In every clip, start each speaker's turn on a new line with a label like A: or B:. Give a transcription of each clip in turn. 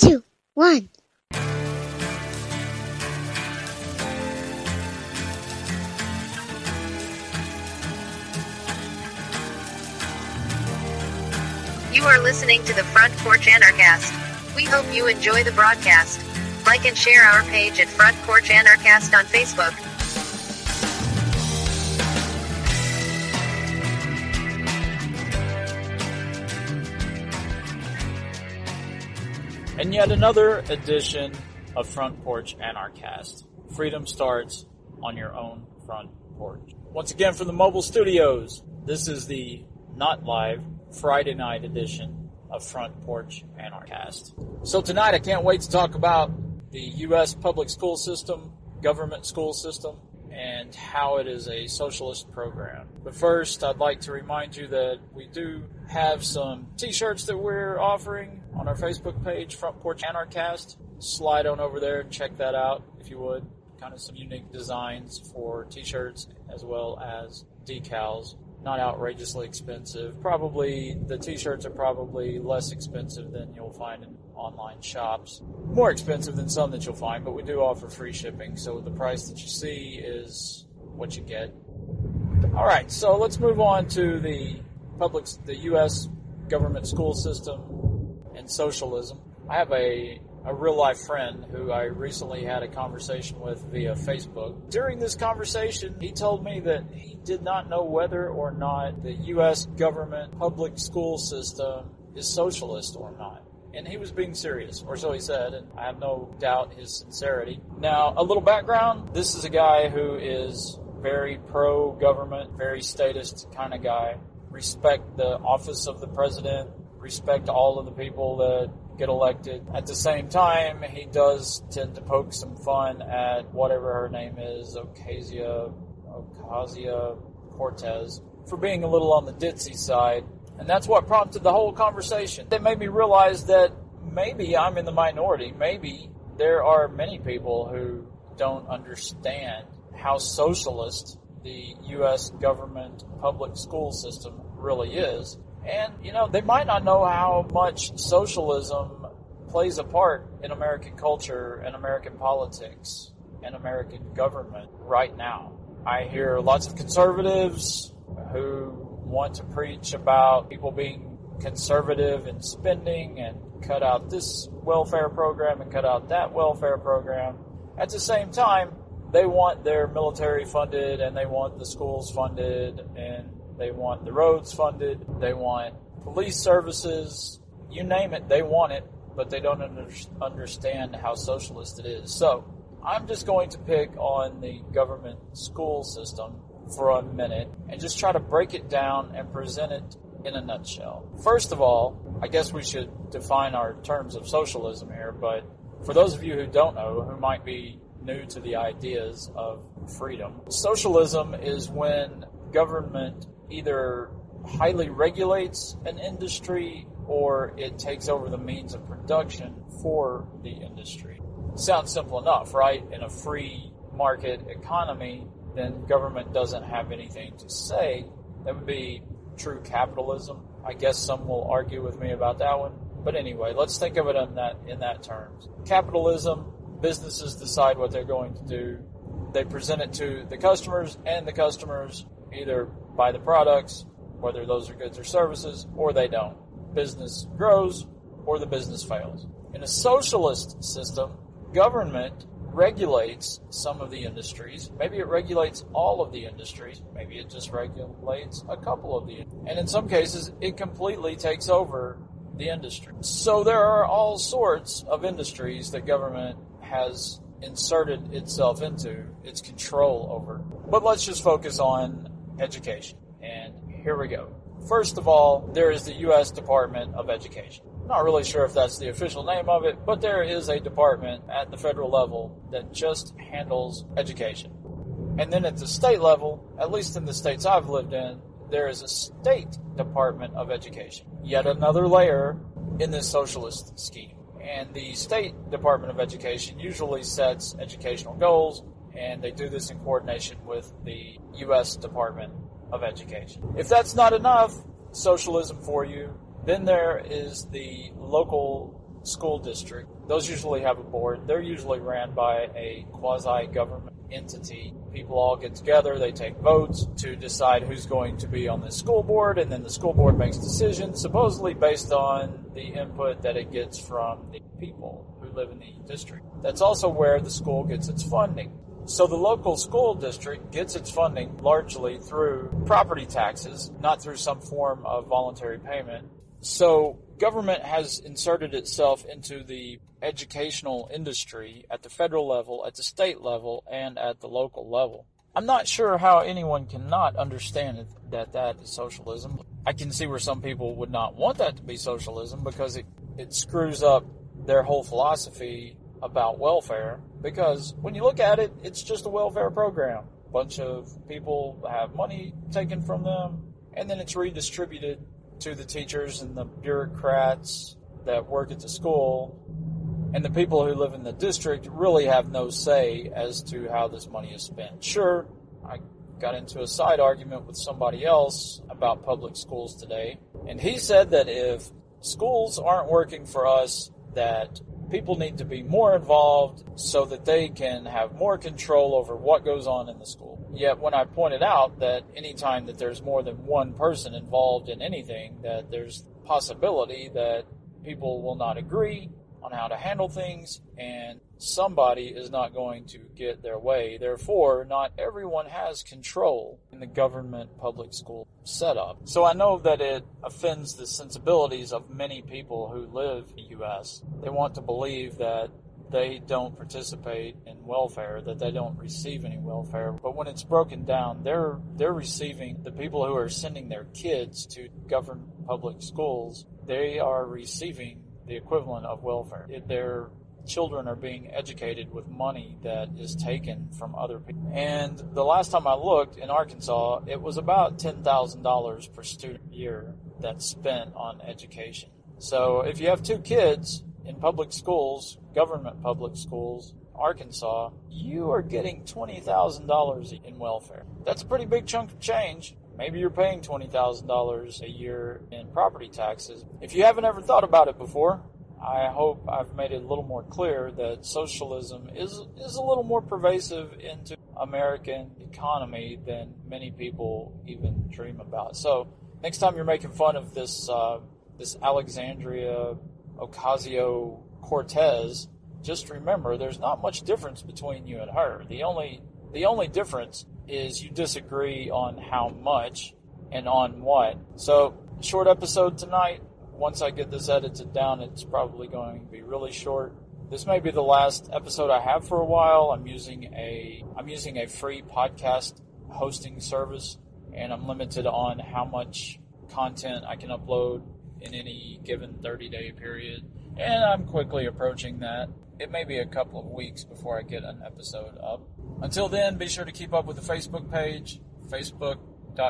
A: two, one.
B: You are listening to the Front Porch Anarchast. We hope you enjoy the broadcast. Like and share our page at Front Porch Anarchast on Facebook.
C: And yet another edition of Front Porch Anarchast. Freedom starts on your own front porch. Once again from the mobile studios, this is the not live Friday night edition of Front Porch Anarchast. So tonight I can't wait to talk about the U.S. public school system, government school system, and how it is a socialist program. But first, I'd like to remind you that we do have some t-shirts that we're offering on our Facebook page, Front Porch Anarchast. Slide on over there check that out if you would. Kind of some unique designs for t-shirts as well as decals. Not outrageously expensive. Probably the t-shirts are probably less expensive than you'll find in online shops. More expensive than some that you'll find, but we do offer free shipping, so the price that you see is what you get. All right, so let's move on to the public, the U.S. government school system and socialism. I have a a real life friend who I recently had a conversation with via Facebook. During this conversation, he told me that he did not know whether or not the U.S. government public school system is socialist or not. And he was being serious, or so he said, and I have no doubt his sincerity. Now, a little background this is a guy who is very pro government, very statist kind of guy. Respect the office of the president, respect all of the people that get elected. At the same time, he does tend to poke some fun at whatever her name is, Ocasio, Ocasio Cortez, for being a little on the ditzy side. And that's what prompted the whole conversation. It made me realize that maybe I'm in the minority. Maybe there are many people who don't understand how socialist the U.S. government public school system really is. And, you know, they might not know how much socialism plays a part in American culture and American politics and American government right now. I hear lots of conservatives who want to preach about people being conservative in spending and cut out this welfare program and cut out that welfare program. At the same time, they want their military funded and they want the schools funded and they want the roads funded. They want police services. You name it, they want it, but they don't under- understand how socialist it is. So I'm just going to pick on the government school system for a minute and just try to break it down and present it in a nutshell. First of all, I guess we should define our terms of socialism here, but for those of you who don't know, who might be new to the ideas of freedom, socialism is when government either highly regulates an industry or it takes over the means of production for the industry. Sounds simple enough, right? In a free market economy, then government doesn't have anything to say. That would be true capitalism. I guess some will argue with me about that one. But anyway, let's think of it in that in that terms. Capitalism, businesses decide what they're going to do. They present it to the customers and the customers either buy the products, whether those are goods or services, or they don't. Business grows or the business fails. In a socialist system, government regulates some of the industries. Maybe it regulates all of the industries. Maybe it just regulates a couple of the. And in some cases, it completely takes over the industry. So there are all sorts of industries that government has inserted itself into its control over. But let's just focus on education. And here we go. First of all, there is the U.S. Department of Education. Not really sure if that's the official name of it, but there is a department at the federal level that just handles education. And then at the state level, at least in the states I've lived in, there is a state department of education. Yet another layer in this socialist scheme. And the state department of education usually sets educational goals, and they do this in coordination with the U.S. Department of Education. If that's not enough socialism for you, then there is the local school district, those usually have a board. They're usually ran by a quasi government entity. People all get together, they take votes to decide who's going to be on the school board, and then the school board makes decisions, supposedly based on the input that it gets from the people who live in the district. That's also where the school gets its funding. So the local school district gets its funding largely through property taxes, not through some form of voluntary payment. So government has inserted itself into the educational industry at the federal level, at the state level, and at the local level. I'm not sure how anyone cannot understand that that is socialism. I can see where some people would not want that to be socialism because it, it screws up their whole philosophy about welfare. Because when you look at it, it's just a welfare program. A bunch of people have money taken from them, and then it's redistributed to the teachers and the bureaucrats that work at the school, and the people who live in the district really have no say as to how this money is spent. Sure, I got into a side argument with somebody else about public schools today, and he said that if schools aren't working for us, that people need to be more involved so that they can have more control over what goes on in the school. Yet when I pointed out that anytime that there's more than one person involved in anything, that there's possibility that people will not agree on how to handle things and somebody is not going to get their way. Therefore, not everyone has control in the government public school setup. So I know that it offends the sensibilities of many people who live in the U.S. They want to believe that they don't participate in welfare, that they don't receive any welfare. But when it's broken down, they're they're receiving the people who are sending their kids to government public schools. They are receiving the equivalent of welfare. Their children are being educated with money that is taken from other people. And the last time I looked in Arkansas, it was about $10,000 per student year that's spent on education. So if you have two kids in public schools, government public schools, Arkansas, you are getting $20,000 in welfare. That's a pretty big chunk of change. Maybe you're paying $20,000 a year in property taxes. If you haven't ever thought about it before, I hope I've made it a little more clear that socialism is is a little more pervasive into American economy than many people even dream about. So next time you're making fun of this uh, this Alexandria Ocasio Cortez, just remember there's not much difference between you and her. The only the only difference is you disagree on how much and on what. So short episode tonight once I get this edited down, it's probably going to be really short. This may be the last episode I have for a while. I'm using a I'm using a free podcast hosting service, and I'm limited on how much content I can upload in any given 30 day period. And I'm quickly approaching that. It may be a couple of weeks before I get an episode up. Until then, be sure to keep up with the Facebook page, Facebook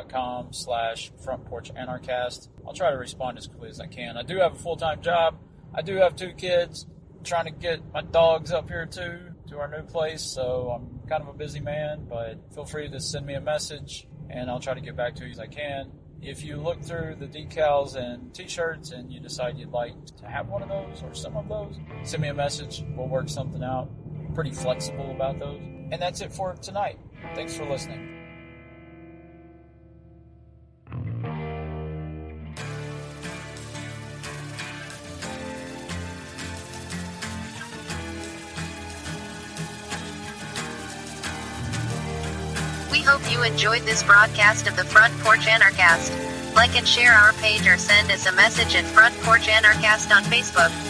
C: com slash front porch anarchast. I'll try to respond as quickly as I can. I do have a full time job. I do have two kids. I'm trying to get my dogs up here too to our new place, so I'm kind of a busy man. But feel free to send me a message, and I'll try to get back to you as I can. If you look through the decals and t-shirts and you decide you'd like to have one of those or some of those, send me a message. We'll work something out. Pretty flexible about those. And that's it for tonight. Thanks for listening.
B: We hope you enjoyed this broadcast of the Front Porch Anarchast. Like and share our page or send us a message at Front Porch Anarchast on Facebook.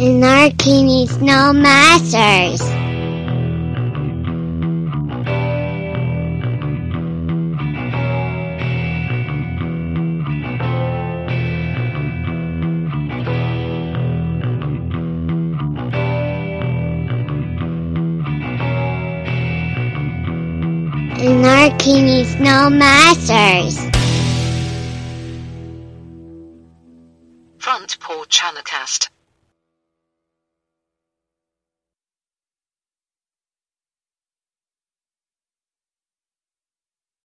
A: and our king needs no masters. And our king needs no masters.
D: Front porch Channelcast.